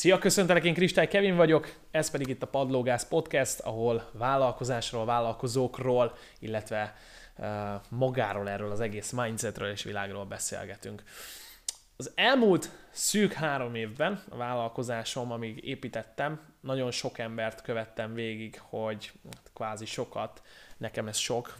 Szia, köszöntelek, én Kristály Kevin vagyok, ez pedig itt a Padlógász Podcast, ahol vállalkozásról, vállalkozókról, illetve uh, magáról, erről az egész mindsetről és világról beszélgetünk. Az elmúlt szűk három évben a vállalkozásom, amíg építettem, nagyon sok embert követtem végig, hogy hát kvázi sokat, nekem ez sok,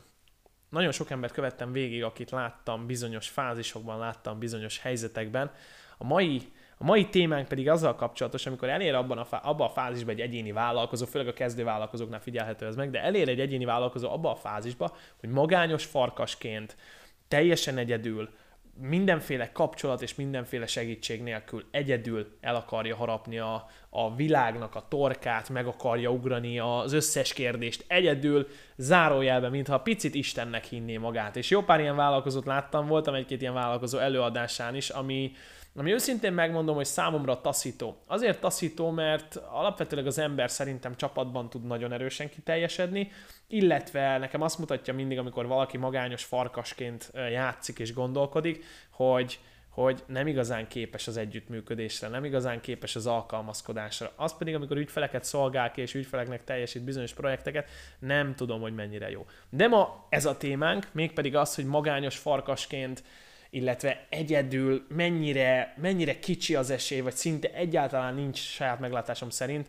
nagyon sok embert követtem végig, akit láttam bizonyos fázisokban, láttam bizonyos helyzetekben. A mai a mai témánk pedig azzal kapcsolatos, amikor elér abban a, fá- abban a fázisban egy egyéni vállalkozó, főleg a kezdő vállalkozóknál figyelhető ez meg, de elér egy egyéni vállalkozó abban a fázisban, hogy magányos farkasként, teljesen egyedül, mindenféle kapcsolat és mindenféle segítség nélkül egyedül el akarja harapni a, a világnak a torkát, meg akarja ugrani az összes kérdést egyedül, zárójelben, mintha picit Istennek hinné magát. És jó pár ilyen vállalkozót láttam, voltam egy-két ilyen vállalkozó előadásán is, ami, ami őszintén megmondom, hogy számomra taszító. Azért taszító, mert alapvetőleg az ember szerintem csapatban tud nagyon erősen kiteljesedni, illetve nekem azt mutatja mindig, amikor valaki magányos farkasként játszik és gondolkodik, hogy, hogy nem igazán képes az együttműködésre, nem igazán képes az alkalmazkodásra. Az pedig, amikor ügyfeleket szolgál ki, és ügyfeleknek teljesít bizonyos projekteket, nem tudom, hogy mennyire jó. De ma ez a témánk, mégpedig az, hogy magányos farkasként illetve egyedül mennyire, mennyire kicsi az esély, vagy szinte egyáltalán nincs saját meglátásom szerint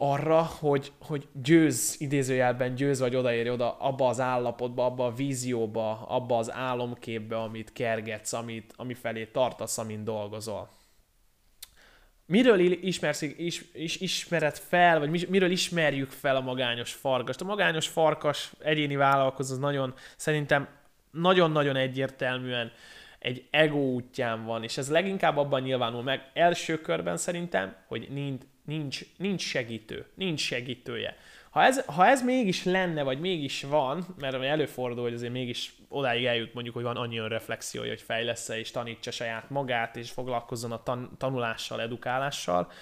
arra, hogy, hogy győz, idézőjelben győz, vagy odaérj oda abba az állapotba, abba a vízióba, abba az álomképbe, amit kergetsz, amit, ami felé tartasz, amin dolgozol. Miről ismersz, is, is, ismered fel, vagy miről ismerjük fel a magányos farkast? A magányos farkas egyéni vállalkozó nagyon, szerintem nagyon-nagyon egyértelműen egy ego útján van, és ez leginkább abban nyilvánul meg első körben szerintem, hogy nincs, nincs, segítő, nincs segítője. Ha ez, ha ez mégis lenne, vagy mégis van, mert előfordul, hogy azért mégis odáig eljut mondjuk, hogy van annyi önreflexiója, hogy fejlesz és tanítsa saját magát, és foglalkozzon a tan- tanulással, edukálással,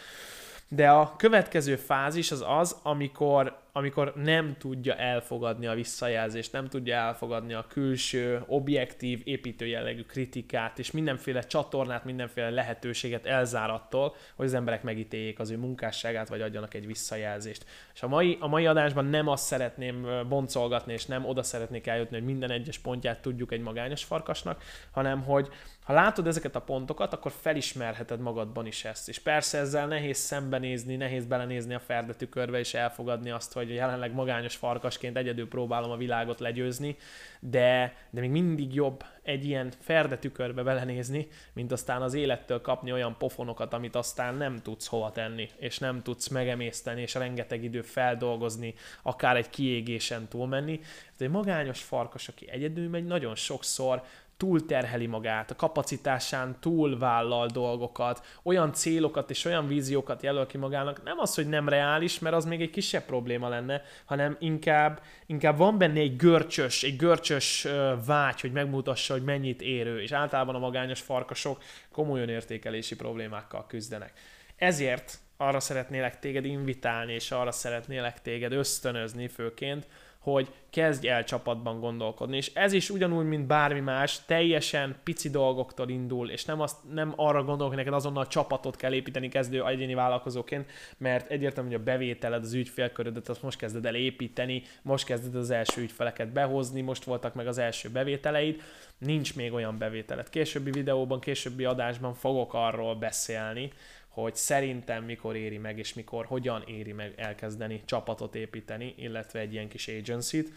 de a következő fázis az az, amikor amikor nem tudja elfogadni a visszajelzést, nem tudja elfogadni a külső, objektív, építő jellegű kritikát, és mindenféle csatornát, mindenféle lehetőséget elzár attól, hogy az emberek megítéljék az ő munkásságát, vagy adjanak egy visszajelzést. És a mai, a mai adásban nem azt szeretném boncolgatni, és nem oda szeretnék eljutni, hogy minden egyes pontját tudjuk egy magányos farkasnak, hanem hogy ha látod ezeket a pontokat, akkor felismerheted magadban is ezt. És persze ezzel nehéz szembenézni, nehéz belenézni a ferdetükörbe, és elfogadni azt, hogy jelenleg magányos farkasként egyedül próbálom a világot legyőzni, de, de még mindig jobb egy ilyen ferdetükörbe belenézni, mint aztán az élettől kapni olyan pofonokat, amit aztán nem tudsz hova tenni, és nem tudsz megemészteni, és rengeteg idő feldolgozni, akár egy kiégésen túlmenni. Ez egy magányos farkas, aki egyedül megy, nagyon sokszor túlterheli magát, a kapacitásán túlvállal dolgokat, olyan célokat és olyan víziókat jelöl ki magának, nem az, hogy nem reális, mert az még egy kisebb probléma lenne, hanem inkább, inkább van benne egy görcsös, egy görcsös vágy, hogy megmutassa, hogy mennyit érő, és általában a magányos farkasok komoly értékelési problémákkal küzdenek. Ezért arra szeretnélek téged invitálni, és arra szeretnélek téged ösztönözni főként, hogy kezdj el csapatban gondolkodni. És ez is ugyanúgy, mint bármi más, teljesen pici dolgoktól indul, és nem, azt, nem arra gondolok, hogy neked azonnal csapatot kell építeni kezdő egyéni vállalkozóként, mert egyértelmű, hogy a bevételed, az ügyfélkörödet, azt most kezded el építeni, most kezded az első ügyfeleket behozni, most voltak meg az első bevételeid, nincs még olyan bevételed. Későbbi videóban, későbbi adásban fogok arról beszélni, hogy szerintem mikor éri meg, és mikor hogyan éri meg elkezdeni csapatot építeni, illetve egy ilyen kis agency-t.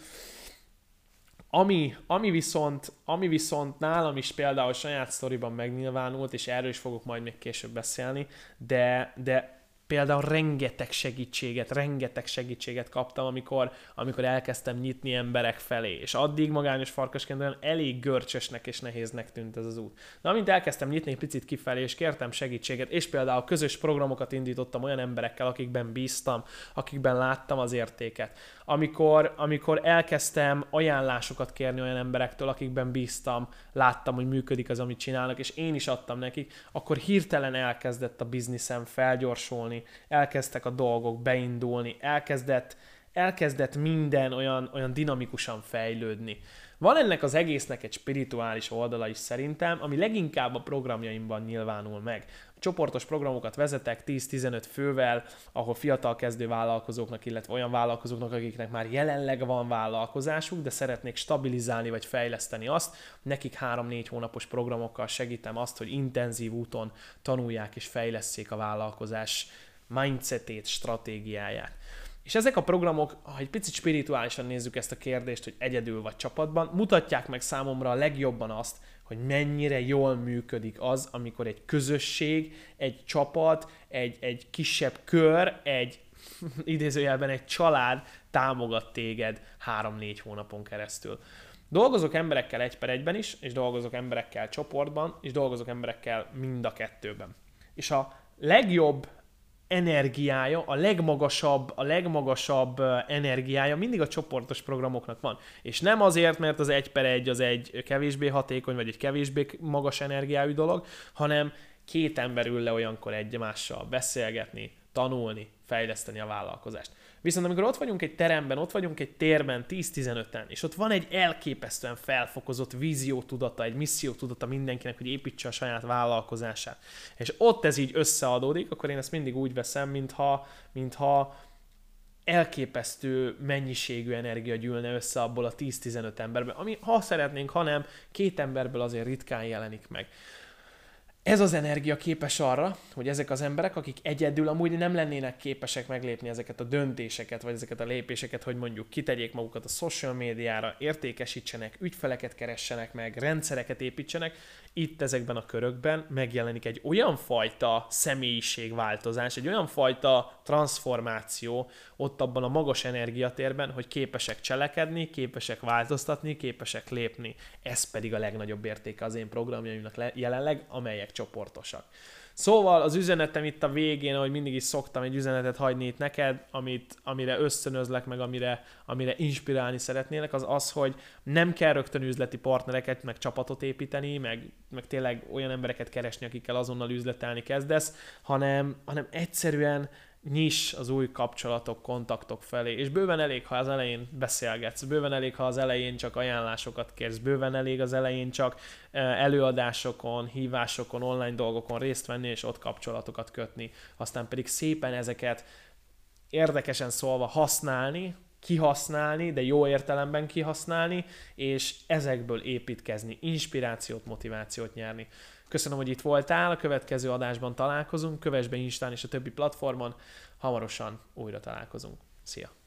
Ami, ami, viszont, ami viszont nálam is például saját sztoriban megnyilvánult, és erről is fogok majd még később beszélni, de, de például rengeteg segítséget, rengeteg segítséget kaptam, amikor, amikor elkezdtem nyitni emberek felé, és addig magányos farkasként olyan elég görcsösnek és nehéznek tűnt ez az út. De amint elkezdtem nyitni egy picit kifelé, és kértem segítséget, és például közös programokat indítottam olyan emberekkel, akikben bíztam, akikben láttam az értéket, amikor, amikor elkezdtem ajánlásokat kérni olyan emberektől, akikben bíztam, láttam, hogy működik az, amit csinálnak, és én is adtam nekik, akkor hirtelen elkezdett a bizniszem felgyorsulni, elkezdtek a dolgok beindulni, elkezdett, elkezdett minden olyan, olyan dinamikusan fejlődni Van ennek az egésznek egy spirituális oldala is szerintem, ami leginkább a programjaimban nyilvánul meg. Csoportos programokat vezetek 10-15 fővel, ahol fiatal kezdő vállalkozóknak, illetve olyan vállalkozóknak, akiknek már jelenleg van vállalkozásuk, de szeretnék stabilizálni vagy fejleszteni azt, nekik 3-4 hónapos programokkal segítem azt, hogy intenzív úton tanulják és fejleszték a vállalkozás mindsetét, stratégiáját. És ezek a programok, ha egy picit spirituálisan nézzük ezt a kérdést, hogy egyedül vagy csapatban, mutatják meg számomra a legjobban azt, hogy mennyire jól működik az, amikor egy közösség, egy csapat, egy, egy kisebb kör, egy idézőjelben egy család támogat téged három-négy hónapon keresztül. Dolgozok emberekkel egy per egyben is, és dolgozok emberekkel csoportban, és dolgozok emberekkel mind a kettőben. És a legjobb energiája, a legmagasabb, a legmagasabb energiája mindig a csoportos programoknak van. És nem azért, mert az egy per egy az egy kevésbé hatékony, vagy egy kevésbé magas energiájú dolog, hanem két ember ül le olyankor egymással beszélgetni, tanulni, fejleszteni a vállalkozást. Viszont amikor ott vagyunk egy teremben, ott vagyunk egy térben 10-15-en, és ott van egy elképesztően felfokozott vízió tudata, egy misszió tudata mindenkinek, hogy építse a saját vállalkozását, és ott ez így összeadódik, akkor én ezt mindig úgy veszem, mintha, mintha elképesztő mennyiségű energia gyűlne össze abból a 10-15 emberből, ami ha szeretnénk, ha nem, két emberből azért ritkán jelenik meg. Ez az energia képes arra, hogy ezek az emberek, akik egyedül amúgy nem lennének képesek meglépni ezeket a döntéseket, vagy ezeket a lépéseket, hogy mondjuk kitegyék magukat a social médiára, értékesítsenek, ügyfeleket keressenek meg, rendszereket építsenek, itt ezekben a körökben megjelenik egy olyan fajta személyiségváltozás, egy olyan fajta transformáció ott abban a magas energiatérben, hogy képesek cselekedni, képesek változtatni, képesek lépni. Ez pedig a legnagyobb értéke az én programjaimnak jelenleg, amelyek csoportosak. Szóval az üzenetem itt a végén, ahogy mindig is szoktam egy üzenetet hagyni itt neked, amit, amire összönözlek, meg amire, amire inspirálni szeretnélek, az az, hogy nem kell rögtön üzleti partnereket, meg csapatot építeni, meg, meg tényleg olyan embereket keresni, akikkel azonnal üzletelni kezdesz, hanem, hanem egyszerűen nyis az új kapcsolatok, kontaktok felé, és bőven elég, ha az elején beszélgetsz, bőven elég, ha az elején csak ajánlásokat kérsz, bőven elég az elején csak eh, előadásokon, hívásokon, online dolgokon részt venni, és ott kapcsolatokat kötni, aztán pedig szépen ezeket érdekesen szólva használni, kihasználni, de jó értelemben kihasználni, és ezekből építkezni, inspirációt, motivációt nyerni. Köszönöm, hogy itt voltál, a következő adásban találkozunk, kövess be Instán és a többi platformon, hamarosan újra találkozunk. Szia!